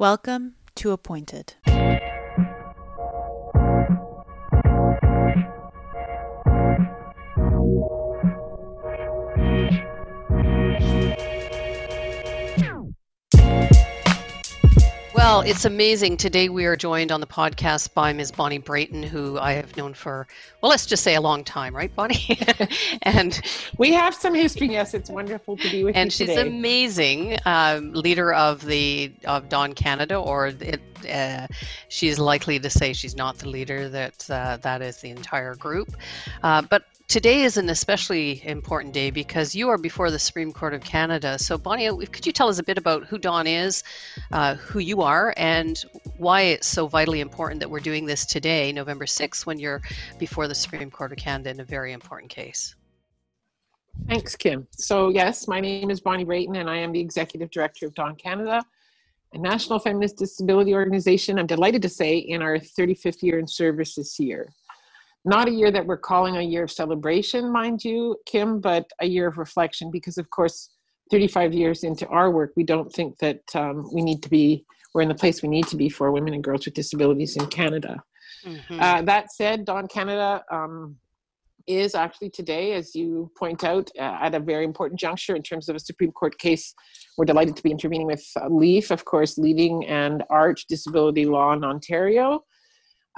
Welcome to Appointed. Well, it's amazing. Today we are joined on the podcast by Ms. Bonnie Brayton, who I have known for, well, let's just say a long time, right, Bonnie? and we have some history. Yes, it's wonderful to be with and you And she's amazing, um, leader of the of Dawn Canada, or it, uh, she's likely to say she's not the leader. That uh, that is the entire group. Uh, but today is an especially important day because you are before the Supreme Court of Canada. So, Bonnie, could you tell us a bit about who Dawn is, uh, who you are, and why it's so vitally important that we're doing this today, November 6th, when you're before the Supreme Court of Canada in a very important case? Thanks, Kim. So, yes, my name is Bonnie Brayton, and I am the Executive Director of Dawn Canada, a national feminist disability organization. I'm delighted to say in our 35th year in service this year not a year that we're calling a year of celebration, mind you, Kim, but a year of reflection because, of course, 35 years into our work, we don't think that um, we need to be, we're in the place we need to be for women and girls with disabilities in Canada. Mm-hmm. Uh, that said, Dawn Canada um, is actually today, as you point out, uh, at a very important juncture in terms of a Supreme Court case. We're delighted to be intervening with uh, LEAF, of course, leading and ARCH disability law in Ontario.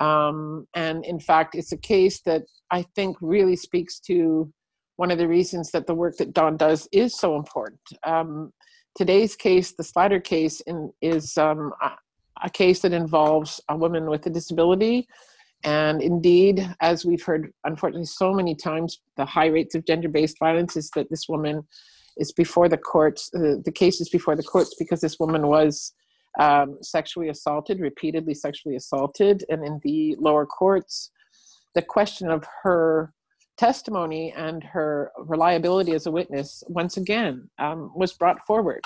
Um, and in fact, it's a case that I think really speaks to one of the reasons that the work that Dawn does is so important. Um, today's case, the Slatter case, in, is um, a, a case that involves a woman with a disability. And indeed, as we've heard, unfortunately, so many times, the high rates of gender based violence is that this woman is before the courts, uh, the case is before the courts because this woman was um, sexually assaulted, repeatedly sexually assaulted, and in the lower courts, the question of her testimony and her reliability as a witness once again um, was brought forward.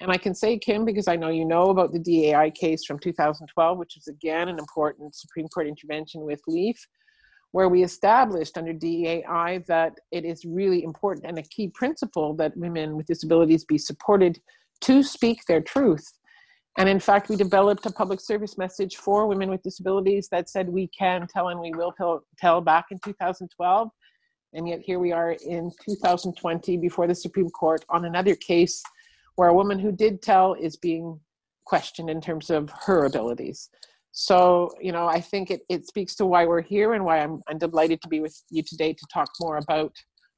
And I can say, Kim, because I know you know about the DAI case from 2012, which was again an important Supreme Court intervention with LEAF, where we established under DAI that it is really important and a key principle that women with disabilities be supported to speak their truth and in fact, we developed a public service message for women with disabilities that said we can tell and we will tell, tell back in 2012. And yet here we are in 2020 before the Supreme Court on another case where a woman who did tell is being questioned in terms of her abilities. So, you know, I think it, it speaks to why we're here and why I'm, I'm delighted to be with you today to talk more about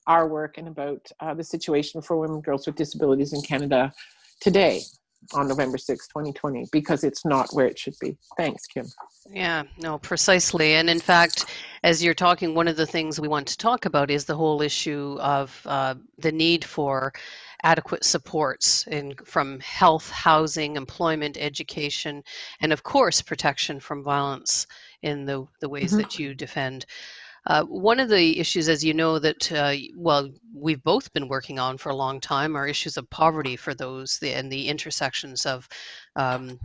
our work and about uh, the situation for women and girls with disabilities in Canada today on November 6, 2020, because it's not where it should be. Thanks, Kim. Yeah, no, precisely. And in fact, as you're talking, one of the things we want to talk about is the whole issue of uh, the need for adequate supports in from health, housing, employment, education, and of course protection from violence in the, the ways mm-hmm. that you defend. Uh, one of the issues, as you know, that uh, well, we've both been working on for a long time are issues of poverty for those the, and the intersections of um,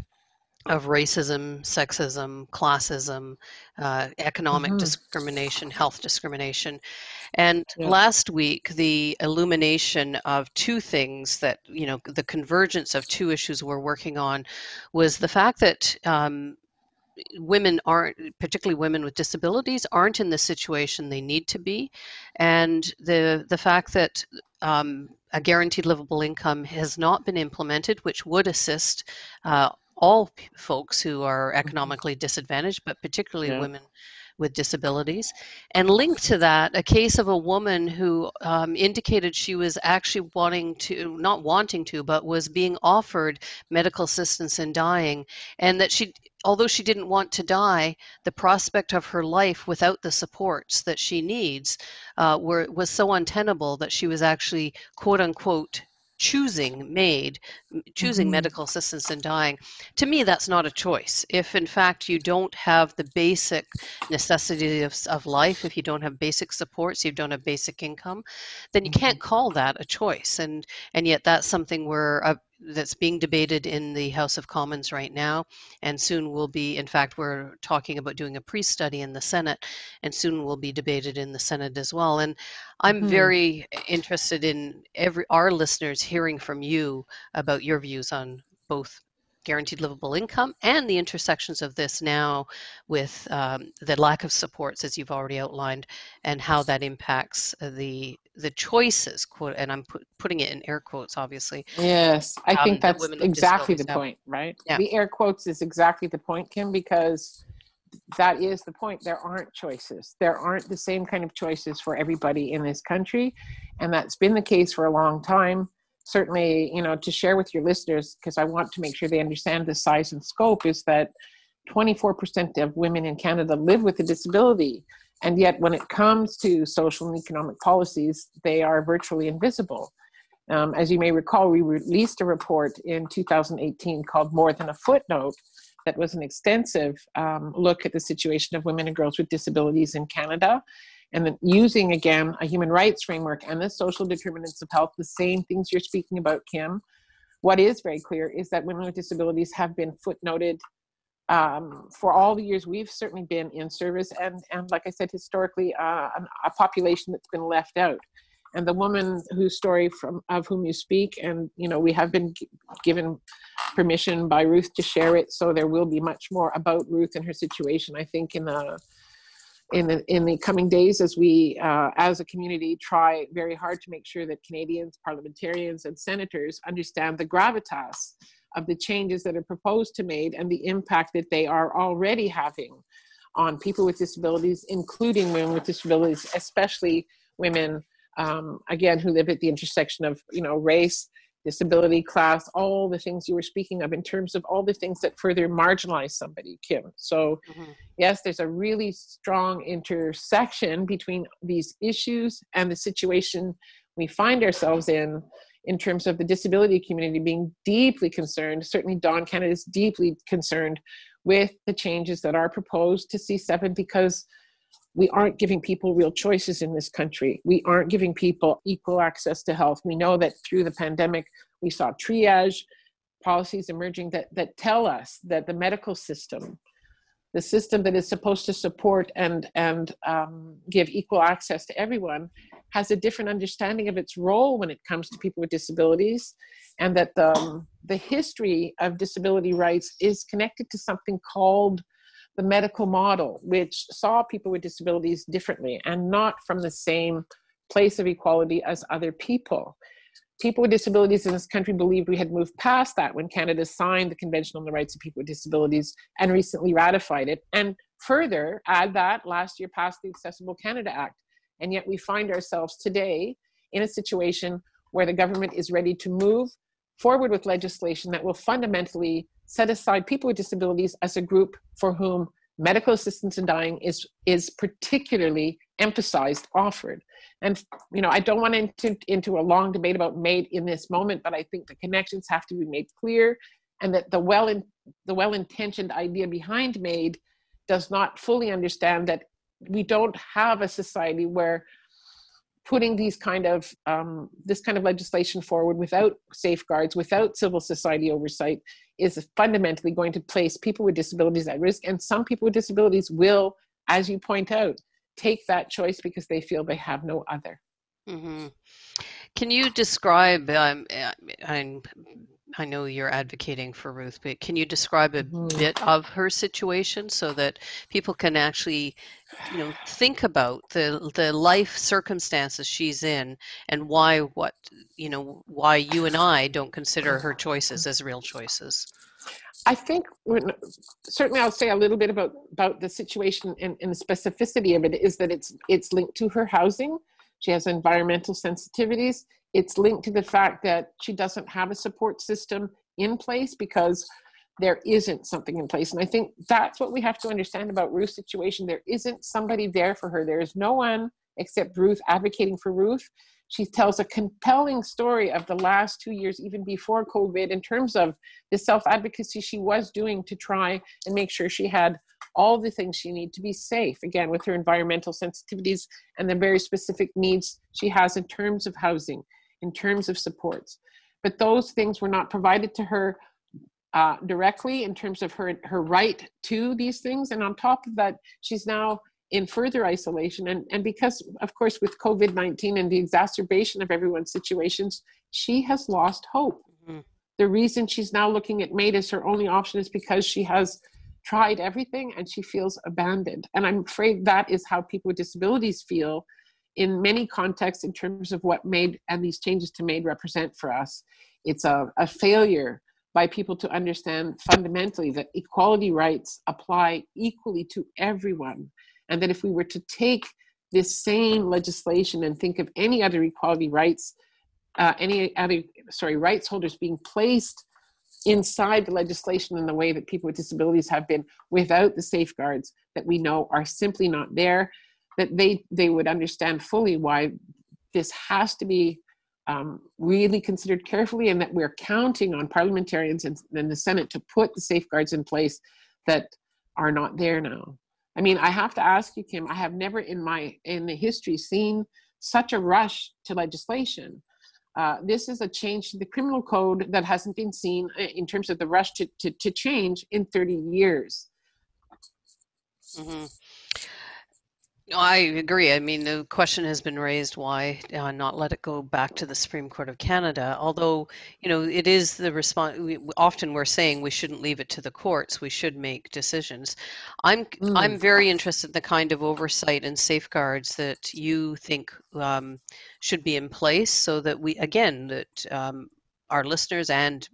of racism, sexism, classism, uh, economic mm-hmm. discrimination, health discrimination. And yeah. last week, the illumination of two things that, you know, the convergence of two issues we're working on was the fact that um, women aren't, particularly women with disabilities, aren't in the situation they need to be, and the the fact that um, a guaranteed livable income has not been implemented, which would assist uh, all folks who are mm-hmm. economically disadvantaged, but particularly yeah. women with disabilities. And linked to that, a case of a woman who um, indicated she was actually wanting to, not wanting to, but was being offered medical assistance in dying, and that she, although she didn't want to die, the prospect of her life without the supports that she needs uh, were, was so untenable that she was actually, quote unquote, choosing MAID choosing mm-hmm. medical assistance in dying, to me, that's not a choice. If in fact you don't have the basic necessities of, of life, if you don't have basic supports, you don't have basic income, then you can't mm-hmm. call that a choice. And and yet that's something where uh, that's being debated in the House of Commons right now, and soon will be. In fact, we're talking about doing a pre-study in the Senate, and soon will be debated in the Senate as well. And I'm mm-hmm. very interested in every our listeners hearing from you about your views on both guaranteed livable income and the intersections of this now with um, the lack of supports, as you've already outlined, and how that impacts the the choices. Quote, and I'm put, putting it in air quotes, obviously. Yes, I um, think that's exactly the point, right? Yeah. The air quotes is exactly the point, Kim, because that is the point. There aren't choices. There aren't the same kind of choices for everybody in this country, and that's been the case for a long time certainly, you know, to share with your listeners, because I want to make sure they understand the size and scope, is that 24% of women in Canada live with a disability. And yet, when it comes to social and economic policies, they are virtually invisible. Um, as you may recall, we released a report in 2018 called More Than a Footnote that was an extensive um, look at the situation of women and girls with disabilities in Canada and then using again a human rights framework and the social determinants of health, the same things you're speaking about, Kim. What is very clear is that women with disabilities have been footnoted um, for all the years we've certainly been in service, and and like I said, historically, uh, a population that's been left out. And the woman whose story from of whom you speak, and you know, we have been g- given permission by Ruth to share it, so there will be much more about Ruth and her situation. I think in the in the in the coming days as we uh, as a community try very hard to make sure that Canadians, parliamentarians, and senators understand the gravitas of the changes that are proposed to made and the impact that they are already having on people with disabilities, including women with disabilities, especially women um, again who live at the intersection of you know race disability class all the things you were speaking of in terms of all the things that further marginalize somebody kim so mm-hmm. yes there's a really strong intersection between these issues and the situation we find ourselves in in terms of the disability community being deeply concerned certainly dawn canada is deeply concerned with the changes that are proposed to c7 because we aren't giving people real choices in this country. We aren't giving people equal access to health. We know that through the pandemic, we saw triage policies emerging that, that tell us that the medical system, the system that is supposed to support and, and um, give equal access to everyone, has a different understanding of its role when it comes to people with disabilities, and that the, the history of disability rights is connected to something called the medical model, which saw people with disabilities differently and not from the same place of equality as other people. People with disabilities in this country believed we had moved past that when Canada signed the Convention on the Rights of People with Disabilities and recently ratified it. And further, add that last year passed the Accessible Canada Act. And yet we find ourselves today in a situation where the government is ready to move forward with legislation that will fundamentally set aside people with disabilities as a group for whom medical assistance in dying is is particularly emphasized offered. And you know i don't want to into, into a long debate about MAID in this moment but i think the connections have to be MAID clear and that the well in, the well intentioned idea behind made does not fully understand that we don't have a society where putting these kind of um, this kind of legislation forward without safeguards, without civil society oversight, is fundamentally going to place people with disabilities at risk. And some people with disabilities will, as you point out, take that choice because they feel they have no other. Mm-hmm. Can you describe? Um, I'm I know you're advocating for Ruth, but can you describe a mm-hmm. bit of her situation so that people can actually, you know, think about the the life circumstances she's in and why what you know why you and I don't consider her choices as real choices. I think certainly I'll say a little bit about about the situation and, and the specificity of it is that it's it's linked to her housing. She has environmental sensitivities it's linked to the fact that she doesn't have a support system in place because there isn't something in place. And I think that's what we have to understand about Ruth's situation. There isn't somebody there for her. There is no one except Ruth advocating for Ruth. She tells a compelling story of the last two years, even before COVID, in terms of the self advocacy she was doing to try and make sure she had all the things she needs to be safe, again, with her environmental sensitivities and the very specific needs she has in terms of housing in terms of supports. But those things were not provided to her uh, directly in terms of her her right to these things. And on top of that, she's now in further isolation. And, and because, of course, with COVID 19 and the exacerbation of everyone's situations, she has lost hope. Mm-hmm. the reason she's now looking at MAID as her only option is because she has tried everything and she feels abandoned. And I'm afraid that is how people with disabilities feel in many contexts in terms of what MAID and these changes to MAID represent for us. It's a, a failure by people to understand fundamentally that equality rights apply equally to everyone. And that if we were to take this same legislation and think of any other equality rights, uh, any other, sorry, rights holders being placed inside the legislation in the way that people with disabilities have been without the safeguards that we know are simply not there, that they, they would understand fully why this has to be um, really considered carefully and that we're counting on parliamentarians and, and the Senate to put the safeguards in place that are not there now. I mean, I have to ask you, Kim, I have never in my in the history seen such a rush to legislation. Uh, this is a change to the criminal code that hasn't been seen uh, in terms of the rush to, to, to change in 30 years. Mm-hmm. I agree. I mean, the question has been raised why uh, not let it go back to the Supreme Court of Canada. Although, you know, it is the response. We, often we're saying we shouldn't leave it to the courts. We should make decisions. I'm mm. I'm very interested in the kind of oversight and safeguards that you think um, should be in place, so that we again that um, our listeners and.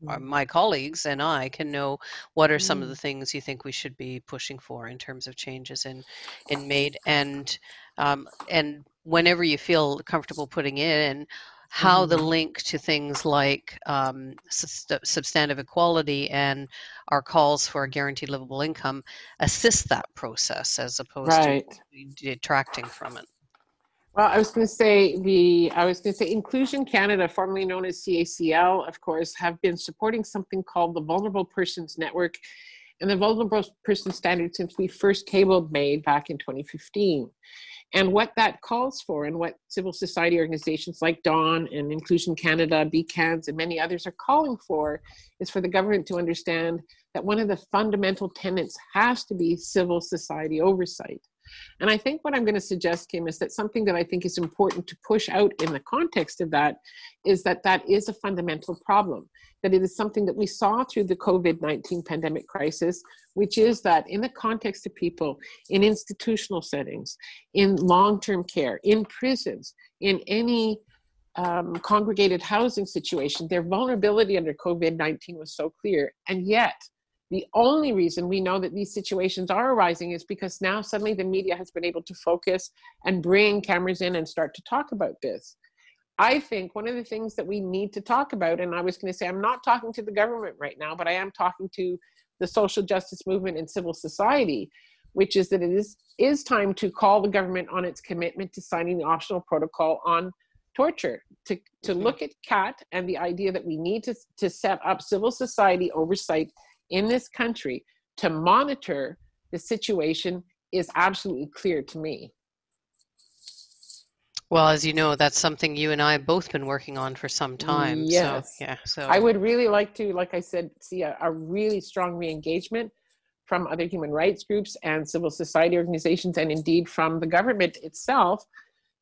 My colleagues and I can know what are some of the mm. things you think we should be pushing for in terms of changes in in MAID and um, and whenever you feel comfortable putting in how mm-hmm. the link to things like um, substantive equality and our calls for a guaranteed livable income assist that process as opposed right. to detracting from it. Well, I was going to say the I was going to say Inclusion Canada, formerly known as CACL, of course, have been supporting something called the Vulnerable Persons Network, and the Vulnerable Persons Standard since we first cabled MAID back in 2015. And what that calls for, and what civil society organizations like Dawn and Inclusion Canada, BCANDS, and many others are calling for, is for the government to understand that one of the fundamental tenets has to be civil society oversight. And I think what I'm going to suggest, Kim, is that something that I think is important to push out in the context of that is that that is a fundamental problem. That it is something that we saw through the COVID 19 pandemic crisis, which is that in the context of people in institutional settings, in long term care, in prisons, in any um, congregated housing situation, their vulnerability under COVID 19 was so clear. And yet, the only reason we know that these situations are arising is because now suddenly the media has been able to focus and bring cameras in and start to talk about this. I think one of the things that we need to talk about, and I was going to say, I'm not talking to the government right now, but I am talking to the social justice movement and civil society, which is that it is, is time to call the government on its commitment to signing the optional protocol on torture, to, to mm-hmm. look at CAT and the idea that we need to, to set up civil society oversight in this country to monitor the situation is absolutely clear to me. Well, as you know, that's something you and I have both been working on for some time. Yes. So, yeah. So I would really like to, like I said, see a, a really strong re-engagement from other human rights groups and civil society organizations, and indeed from the government itself,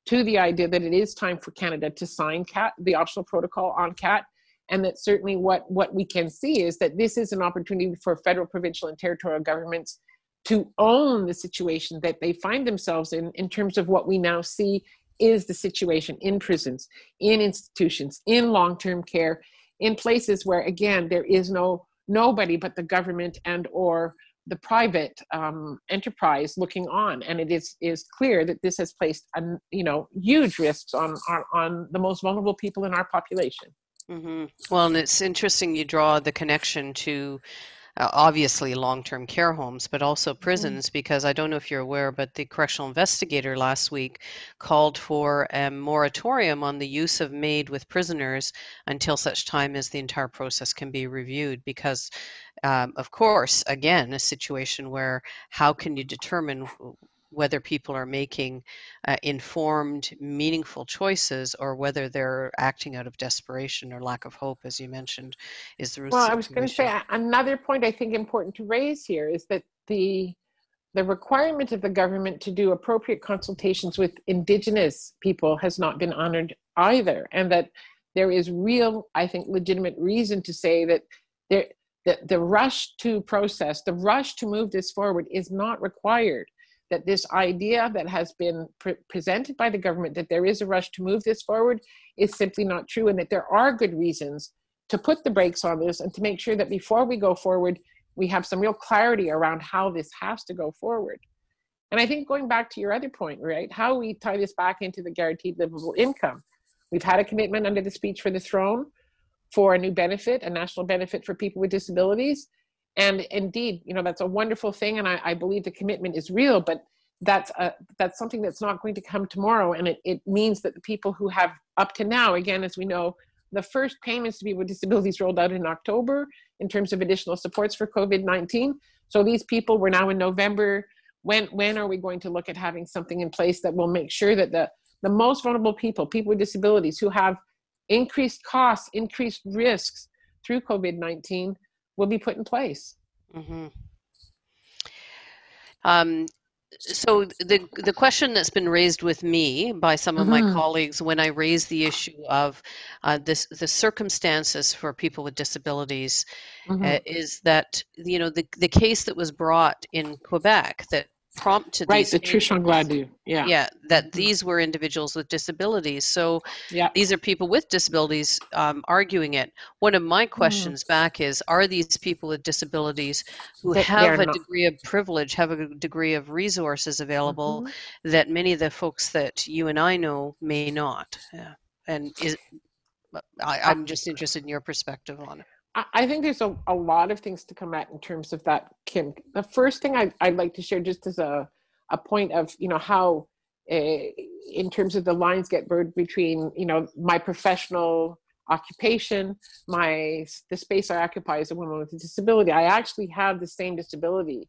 to the idea that it is time for Canada to sign CAT, the optional protocol on CAT, and that certainly what what we can see is that this is an opportunity for federal provincial and territorial governments to own the situation that they find themselves in in terms of what we now see is the situation in prisons in institutions in long-term care in places where again there is no nobody but the government and or the private um, enterprise looking on. And it is is clear that this has placed a, you know huge risks on, on on the most vulnerable people in our population Mm-hmm. Well, and it's interesting you draw the connection to uh, obviously long term care homes, but also mm-hmm. prisons, mm-hmm. because I don't know if you're aware, but the correctional investigator last week called for a moratorium on the use of MAID with prisoners until such time as the entire process can be reviewed. Because, um, of course, again, a situation where how can you determine whether people are making uh, informed, meaningful choices or whether they're acting out of desperation or lack of hope, as you mentioned, is the result. Well, I was going to say another point I think important to raise here is that the the requirement of the government to do appropriate consultations with indigenous people has not been honored either, and that there is real, I think, legitimate reason to say that there, the, the rush to process, the rush to move this forward is not required. That this idea that has been pre- presented by the government that there is a rush to move this forward is simply not true, and that there are good reasons to put the brakes on this and to make sure that before we go forward, we have some real clarity around how this has to go forward. And I think going back to your other point, right, how we tie this back into the guaranteed livable income. We've had a commitment under the speech for the throne for a new benefit, a national benefit for people with disabilities. And indeed, you know, that's a wonderful thing. And I, I believe the commitment is real, but that's a, that's something that's not going to come tomorrow. And it, it means that the people who have up to now, again, as we know, the first payments to people with disabilities rolled out in October in terms of additional supports for COVID-19. So these people were now in November. When when are we going to look at having something in place that will make sure that the the most vulnerable people, people with disabilities who have increased costs, increased risks through COVID 19 will be put in place. Mm-hmm. Um, so the the question that's been raised with me by some of mm-hmm. my colleagues when I raise the issue of uh, this the circumstances for people with disabilities mm-hmm. uh, is that you know the the case that was brought in Quebec that prompted right the Truchon Gladue yeah yeah that these were individuals with disabilities so yeah these are people with disabilities um, arguing it one of my mm-hmm. questions mm. back is are these people with disabilities who that have a not. degree of privilege have a degree of resources available mm-hmm. that many of the folks that you and I know may not yeah. and is I, I'm just interested in your perspective on it I think there's a, a lot of things to come at in terms of that, Kim. The first thing I, I'd like to share just as a, a point of, you know, how uh, in terms of the lines get blurred between, you know, my professional occupation, my the space I occupy as a woman with a disability. I actually have the same disability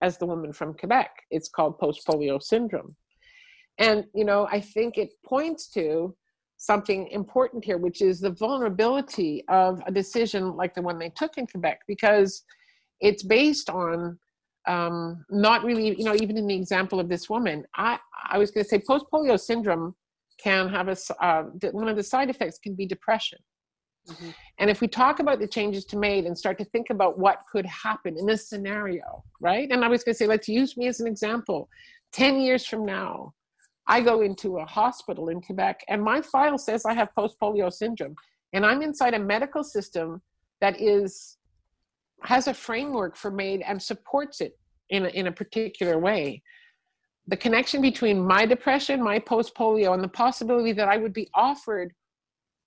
as the woman from Quebec. It's called post-polio syndrome. And, you know, I think it points to something important here, which is the vulnerability of a decision like the one they took in Quebec, because it's based on um, not really, you know, even in the example of this woman, I, I was going to say post polio syndrome can have a, uh, one of the side effects can be depression. Mm-hmm. And if we talk about the changes to MAID and start to think about what could happen in this scenario, right? And I was going to say, let's use me as an example. 10 years from now, I go into a hospital in Quebec and my file says I have post polio syndrome. And I'm inside a medical system that is has a framework for MAID and supports it in a, in a particular way. The connection between my depression, my post polio, and the possibility that I would be offered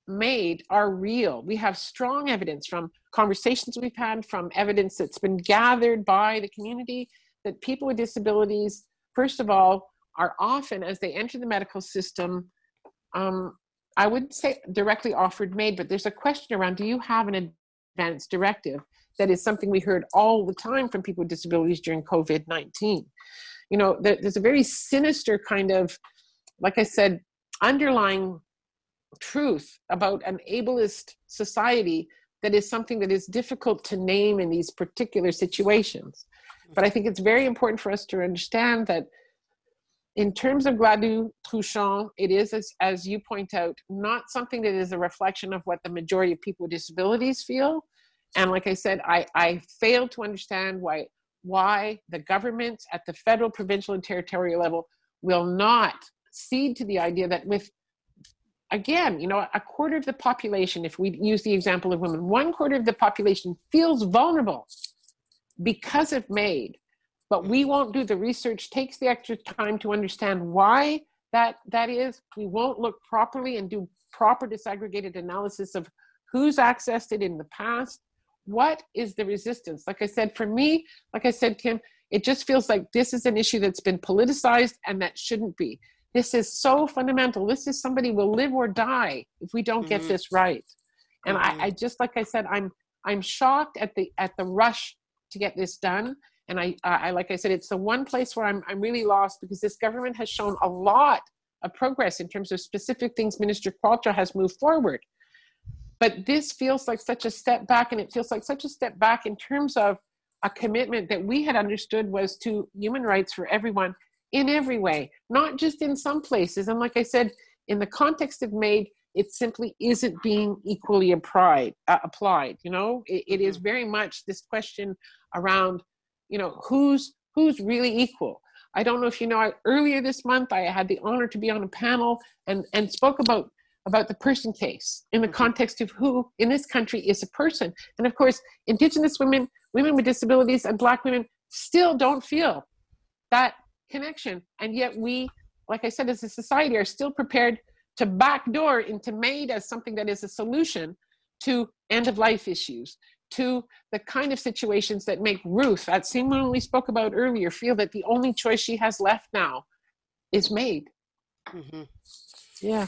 MAID are real. We have strong evidence from conversations we've had, from evidence that's been gathered by the community that people with disabilities, first of all, are often, as they enter the medical system, um, I wouldn't say directly offered MAID, but there's a question around do you have an advance directive? That is something we heard all the time from people with disabilities during COVID 19. You know, there's a very sinister kind of, like I said, underlying truth about an ableist society that is something that is difficult to name in these particular situations. But I think it's very important for us to understand that in terms of Gladue Truchon, it is, as, as you point out, not something that is a reflection of what the majority of people with disabilities feel. And like I said, I, I fail to understand why, why the government at the federal, provincial, and territorial level will not cede to the idea that with again, you know, a quarter of the population, if we use the example of women, one quarter of the population feels vulnerable because of MAID but we won't do the research. Takes the extra time to understand why that that is. We won't look properly and do proper disaggregated analysis of who's accessed it in the past. What is the resistance? Like i said for me like i said kim it just feels like this is an issue that's been politicized and that shouldn't be. This is so fundamental. This is somebody will live or die if we don't mm-hmm. get this right. And mm-hmm. I, I just like i said i'm i'm shocked at the at the rush to get this done and I, I, like I said, it's the one place where I'm, I'm really lost because this government has shown a lot of progress in terms of specific things Minister Qualtrough has moved forward. But this feels like such a step back, and it feels like such a step back in terms of a commitment that we had understood was to human rights for everyone in every way, not just in some places. And like I said, in the context of MAID, it simply isn't being equally applied. Uh, applied, you know, it, it is Mm-hmm. very much this question around, you know, who's who's really equal. I don't know if you know. I, earlier this month, I had the honor to be on a panel and and spoke about about the person case in the Mhm. context of who in this country is a person. And of course, Indigenous women, women with disabilities, and Black women still don't feel that connection. And yet, we, like I said, as a society, are still prepared to backdoor into MAID as something that is a solution to end of life issues, to the kind of situations that make Ruth, that same woman we spoke about earlier, feel that the only choice she has left now is MAID. Mhm. Yeah.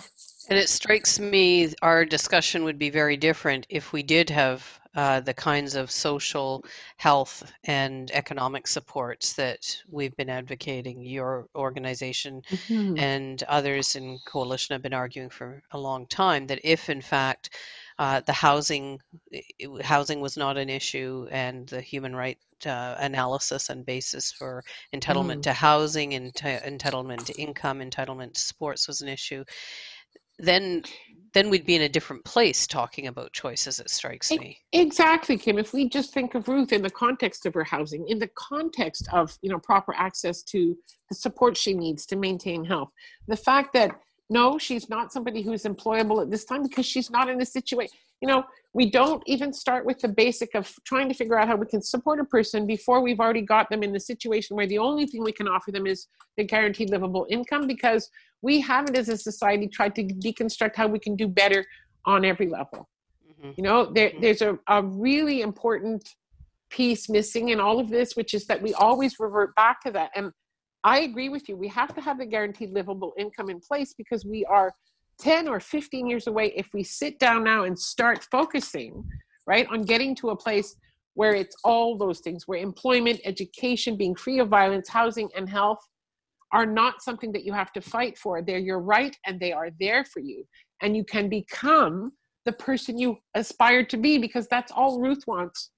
And it strikes me our discussion would be very different if we did have uh, the kinds of social, health, and economic supports that we've been advocating. Your organization Mhm. and others in coalition have been arguing for a long time that if, in fact, uh, the housing it- housing was not an issue and the human right uh, analysis and basis for entitlement Mm. to housing, enti- entitlement to income, entitlement to sports was an issue, then then we'd be in a different place talking about choices. It strikes me. Exactly, Kim. If we just think of Ruth in the context of her housing, in the context of you know proper access to the support she needs to maintain health, the fact that no, she's not somebody who's employable at this time because she's not in a situation. You know, we don't even start with the basic of trying to figure out how we can support a person before we've already got them in the situation where the only thing we can offer them is the guaranteed livable income because we haven't as a society tried to deconstruct how we can do better on every level. Mhm. You know, there, Mhm. there's a, a really important piece missing in all of this, which is that we always revert back to that. And I agree with you. We have to have the guaranteed livable income in place because we are 10 or 15 years away if we sit down now and start focusing, right, on getting to a place where it's all those things, where employment, education, being free of violence, housing, and health are not something that you have to fight for. They're your right and they are there for you. And you can become the person you aspire to be because that's all Ruth wants.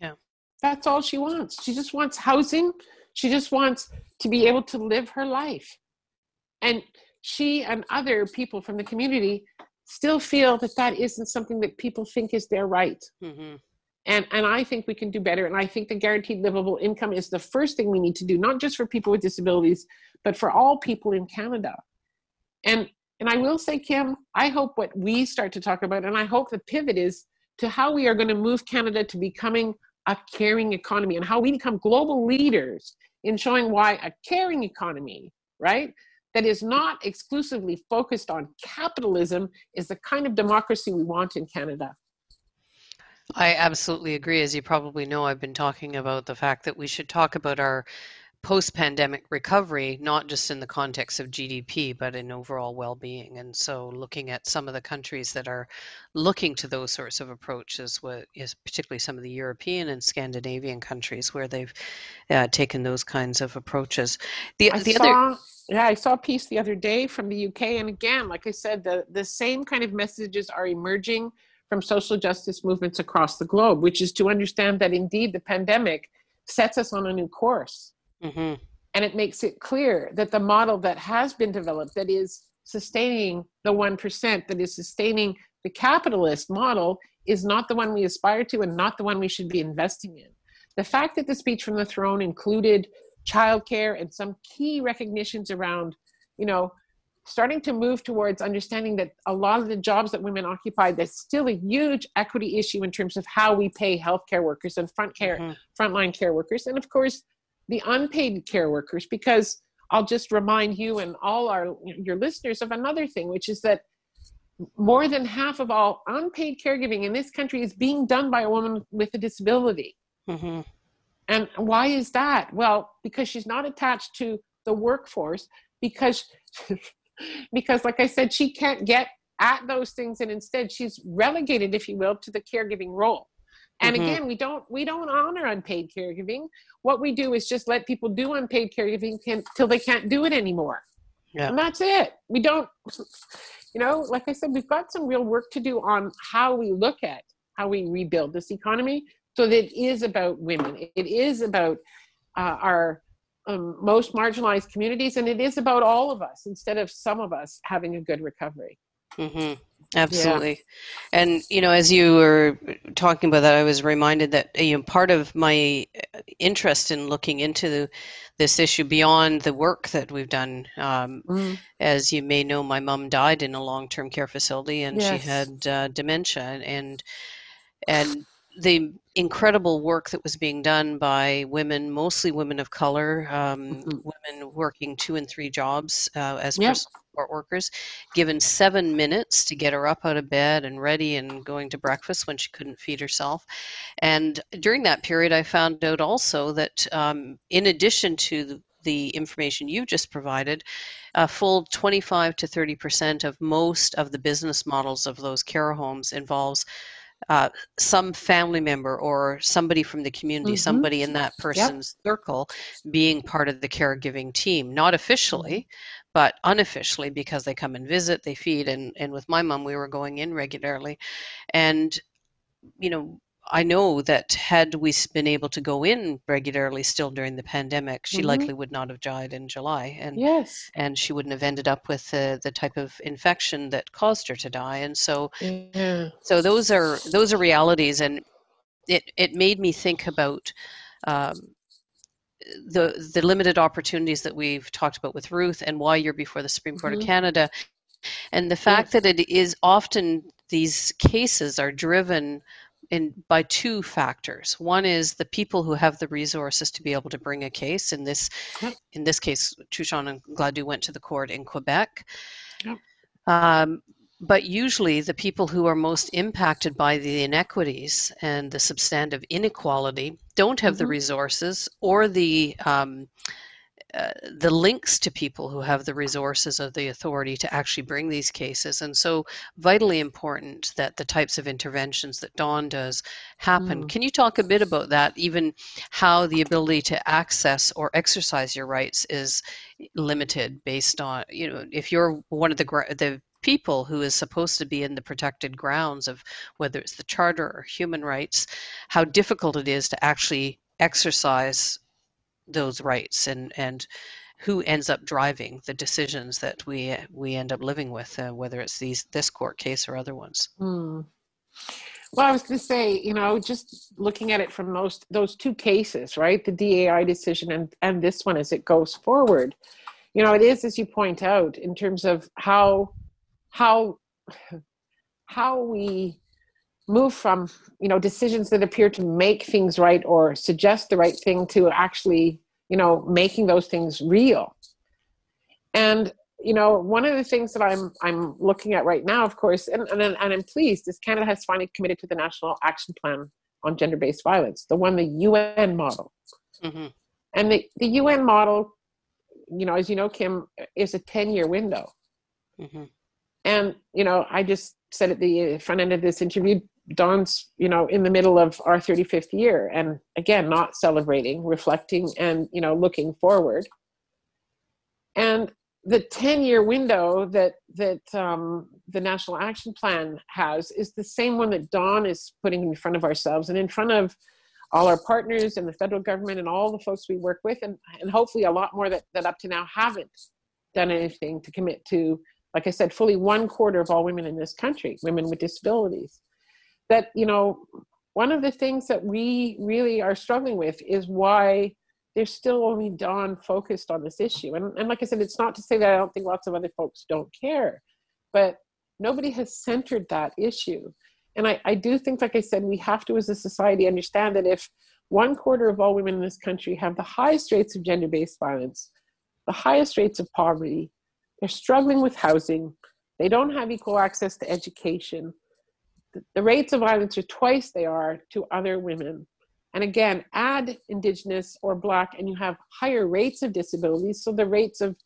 Yeah. That's all she wants. She just wants housing. She just wants to be able to live her life. And she and other people from the community still feel that that isn't something that people think is their right. Mhm. And, and I think we can do better. And I think the guaranteed livable income is the first thing we need to do, not just for people with disabilities, but for all people in Canada. And and I will say, Kim, I hope what we start to talk about, and I hope the pivot is to how we are going to move Canada to becoming a caring economy and how we become global leaders in showing why a caring economy, right, that is not exclusively focused on capitalism is the kind of democracy we want in Canada. I absolutely agree. As you probably know, I've been talking about the fact that we should talk about our post pandemic recovery, not just in the context of GDP, but in overall well being. And so, looking at some of the countries that are looking to those sorts of approaches, what is particularly some of the European and Scandinavian countries where they've uh, taken those kinds of approaches. The, I the saw, other. yeah, I saw a piece the other day from the UK, and again, like I said, the the same kind of messages are emerging from social justice movements across the globe, which is to understand that indeed the pandemic sets us on a new course, hmm and it makes it clear that the model that has been developed, that is sustaining the one percent, that is sustaining the capitalist model, is not the one we aspire to, and not the one we should be investing in. The fact that the speech from the throne included childcare and some key recognitions around, you know, starting to move towards understanding that a lot of the jobs that women occupy, there's still a huge equity issue in terms of how we pay healthcare workers and front care, Mhm. frontline care workers, and of course, the unpaid care workers. Because I'll just remind you and all our your listeners of another thing, which is that more than half of all unpaid caregiving in this country is being done by a woman with a disability. hmm And why is that? Well, because she's not attached to the workforce, because because like I said, she can't get at those things and instead she's relegated, if you will, to the caregiving role. And Mhm. again, we don't we don't honor unpaid caregiving. What we do is just let people do unpaid caregiving until they can't do it anymore. Yeah. And that's it. We don't you know, like I said, we've got some real work to do on how we look at how we rebuild this economy so that it is about women. It is about uh, our um, most marginalized communities, and it is about all of us instead of some of us having a good recovery. Mm-hmm. Absolutely. Yeah. And, you know, as you were talking about that, I was reminded that, you know, part of my interest in looking into the, this issue beyond the work that we've done. Um, mm. As you may know, my mom died in a long term care facility and yes. she had uh, dementia. And, and the incredible work that was being done by women, mostly women of color, um, mm-hmm. women working two and three jobs uh, as yep. support workers, given seven minutes to get her up out of bed and ready and going to breakfast when she couldn't feed herself. And during that period, I found out also that um, in addition to the, the information you just provided, a full 25 to 30 percent of most of the business models of those care homes involves uh, some family member or somebody from the community, mm-hmm. somebody in that person's yep. circle being part of the caregiving team, not officially, mm-hmm. but unofficially because they come and visit, they feed, and, and with my mom, we were going in regularly. And, you know, I know that had we been able to go in regularly still during the pandemic, she mm-hmm. likely would not have died in July, and yes, and she wouldn't have ended up with the, the type of infection that caused her to die. And so, yeah. so those are those are realities, and it it made me think about. Um, the the limited opportunities that we've talked about with Ruth and why you're before the Supreme Court mm-hmm. of Canada and the fact yes. that it is often these cases are driven in by two factors. One is the people who have the resources to be able to bring a case. In this, yep. in this case, Truchon and Gladue went to the court in Quebec. Yep. Um, but usually, the people who are most impacted by the inequities and the substantive inequality don't have mm-hmm. the resources or the um, uh, the links to people who have the resources or the authority to actually bring these cases. And so, vitally important that the types of interventions that Dawn does happen. Mm. Can you talk a bit about that, even how the ability to access or exercise your rights is limited based on, you know, if you're one of the, the people who is supposed to be in the protected grounds of whether it's the charter or human rights, how difficult it is to actually exercise those rights and and who ends up driving the decisions that we we end up living with, uh, whether it's these this court case or other ones. Hmm. Well, I was going to say, you know, just looking at it from those those two cases, right, the DAI decision and and this one as it goes forward, you know, it is as you point out in terms of how how how we move from you know decisions that appear to make things right or suggest the right thing to actually you know making those things real and you know one of the things that i'm i'm looking at right now of course and and, and i'm pleased is canada has finally committed to the national action plan on gender-based violence the one the un model mm-hmm. and the, the un model you know as you know kim is a 10 year window mm-hmm. and you know i just said at the front end of this interview Dawn's, you know, in the middle of our 35th year, and again, not celebrating, reflecting, and you know, looking forward. And the 10-year window that that um, the National Action Plan has is the same one that Dawn is putting in front of ourselves and in front of all our partners and the federal government and all the folks we work with, and and hopefully a lot more that that up to now haven't done anything to commit to. Like I said, fully one quarter of all women in this country, women with disabilities that you know one of the things that we really are struggling with is why there's still only Dawn focused on this issue. And, and like I said, it's not to say that I don't think lots of other folks don't care, but nobody has centered that issue. And I, I do think, like I said, we have to, as a society, understand that if one quarter of all women in this country have the highest rates of gender based violence, the highest rates of poverty, they're struggling with housing, they don't have equal access to education, the rates of violence are twice they are to other women. And again, add Indigenous or Black, and you have higher rates of disability. So the rates of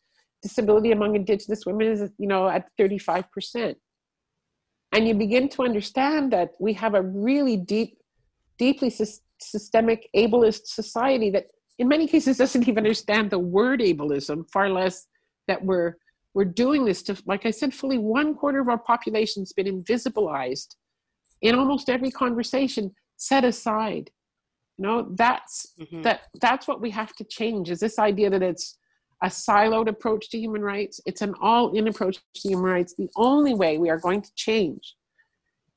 disability among Indigenous women is, you know, at 35%. And you begin to understand that we have a really deep, deeply systemic ableist society that in many cases doesn't even understand the word ableism, far less that we're we're doing this to like i said fully one quarter of our population's been invisibilized in almost every conversation set aside you know that's mm-hmm. that that's what we have to change is this idea that it's a siloed approach to human rights. It's an all in approach to human rights. The only way we are going to change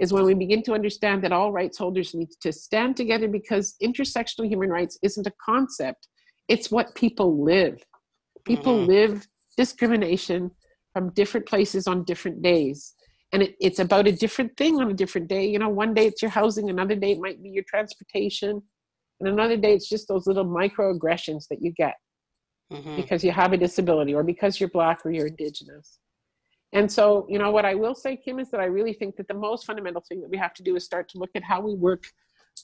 is when we begin to understand that all rights holders need to stand together because intersectional human rights isn't a concept, it's what people live. People mm-hmm. live discrimination from different places on different days. And it, it's about a different thing on a different day. You know, one day it's your housing, another day it might be your transportation, and another day it's just those little microaggressions that you get mm-hmm. because you have a disability or because you're black or you're indigenous. And so, you know, what I will say, Kim, is that I really think that the most fundamental thing that we have to do is start to look at how we work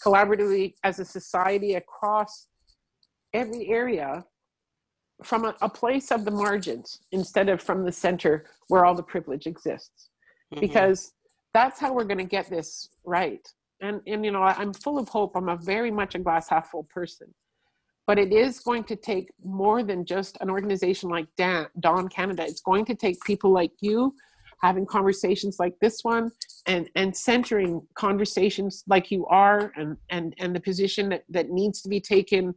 collaboratively as a society across every area from a, a place of the margins instead of from the center where all the privilege exists. Mm-hmm. Because that's how we're going to get this right. And, and, you know, I'm full of hope. I'm a very much a glass half full person but it is going to take more than just an organization like Dan, Dawn Canada. It's going to take people like you having conversations like this one and, and centering conversations like you are and, and, and the position that, that needs to be taken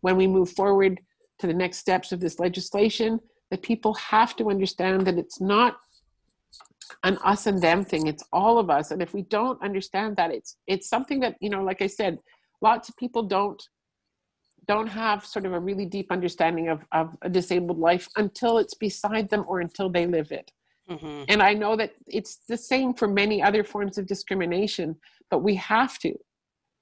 when we move forward to the next steps of this legislation that people have to understand that it's not an us and them thing it's all of us and if we don't understand that it's it's something that you know like i said lots of people don't don't have sort of a really deep understanding of, of a disabled life until it's beside them or until they live it. Mm-hmm. And I know that it's the same for many other forms of discrimination, but we have to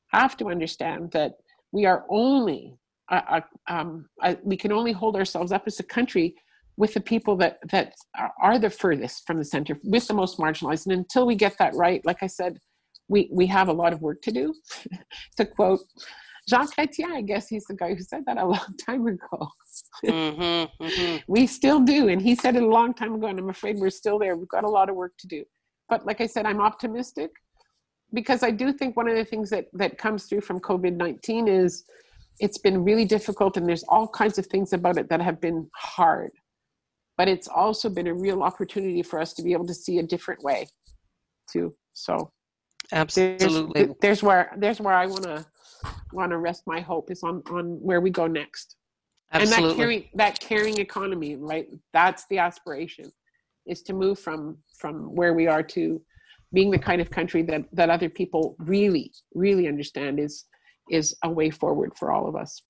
have to understand that we are only a, a, um, a, we can only hold ourselves up as a country with the people that that are the furthest from the center, with the most marginalized. And until we get that right, like I said, we we have a lot of work to do. to quote Jean Chrétien, I guess he's the guy who said that a long time ago. mm-hmm, mm-hmm. We still do. And he said it a long time ago, and I'm afraid we're still there. We've got a lot of work to do. But like I said, I'm optimistic because I do think one of the things that, that comes through from COVID 19 is it's been really difficult, and there's all kinds of things about it that have been hard. But it's also been a real opportunity for us to be able to see a different way, too. So, absolutely, there's, there's where there's where I want to want to rest my hope is on on where we go next. Absolutely. And that caring that caring economy, right? That's the aspiration, is to move from from where we are to being the kind of country that that other people really really understand is is a way forward for all of us.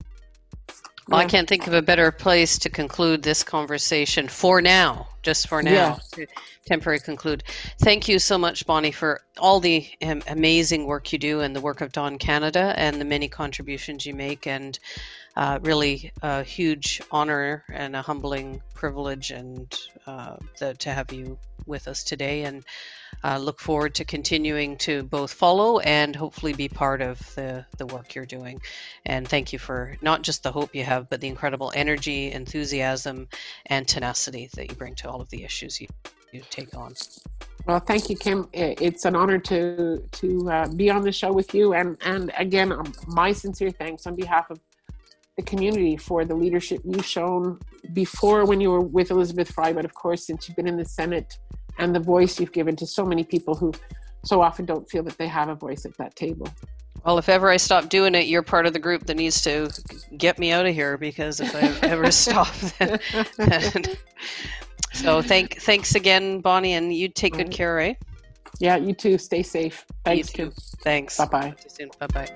Well, I can't think of a better place to conclude this conversation for now, just for now, yeah. to temporarily conclude. Thank you so much, Bonnie, for all the um, amazing work you do and the work of Dawn Canada and the many contributions you make. And uh, really a huge honor and a humbling privilege and uh, the, to have you with us today. And uh, look forward to continuing to both follow and hopefully be part of the, the work you're doing. And thank you for not just the hope you have, but the incredible energy, enthusiasm, and tenacity that you bring to all of the issues you, you take on. Well, thank you, Kim. It's an honor to to uh, be on the show with you, and and again, um, my sincere thanks on behalf of the community for the leadership you've shown before when you were with Elizabeth Fry, but of course, since you've been in the Senate and the voice you've given to so many people who so often don't feel that they have a voice at that table. Well, if ever I stop doing it, you're part of the group that needs to get me out of here because if I ever stop, then, then, so thank thanks again, Bonnie, and you take good care, eh? Yeah, you too. Stay safe. Thanks, Kim. Thanks. Bye bye. Bye bye.